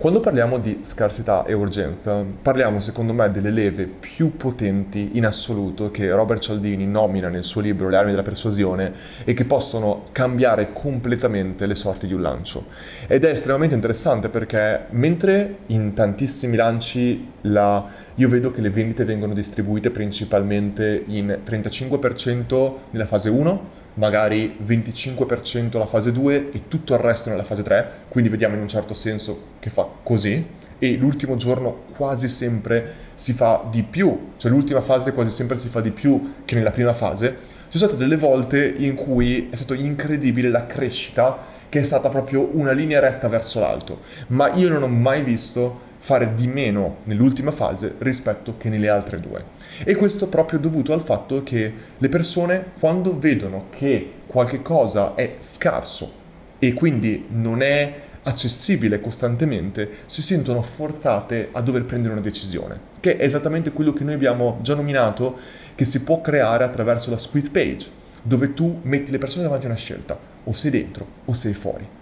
Quando parliamo di scarsità e urgenza, parliamo secondo me delle leve più potenti in assoluto che Robert Cialdini nomina nel suo libro Le armi della persuasione e che possono cambiare completamente le sorti di un lancio. Ed è estremamente interessante perché mentre in tantissimi lanci la... io vedo che le vendite vengono distribuite principalmente in 35% nella fase 1, magari 25% la fase 2 e tutto il resto nella fase 3, quindi vediamo in un certo senso che fa così e l'ultimo giorno quasi sempre si fa di più, cioè l'ultima fase quasi sempre si fa di più che nella prima fase. Ci sono state delle volte in cui è stato incredibile la crescita che è stata proprio una linea retta verso l'alto, ma io non ho mai visto fare di meno nell'ultima fase rispetto che nelle altre due. E questo proprio dovuto al fatto che le persone quando vedono che qualche cosa è scarso e quindi non è accessibile costantemente, si sentono forzate a dover prendere una decisione, che è esattamente quello che noi abbiamo già nominato che si può creare attraverso la squeeze page, dove tu metti le persone davanti a una scelta, o sei dentro o sei fuori.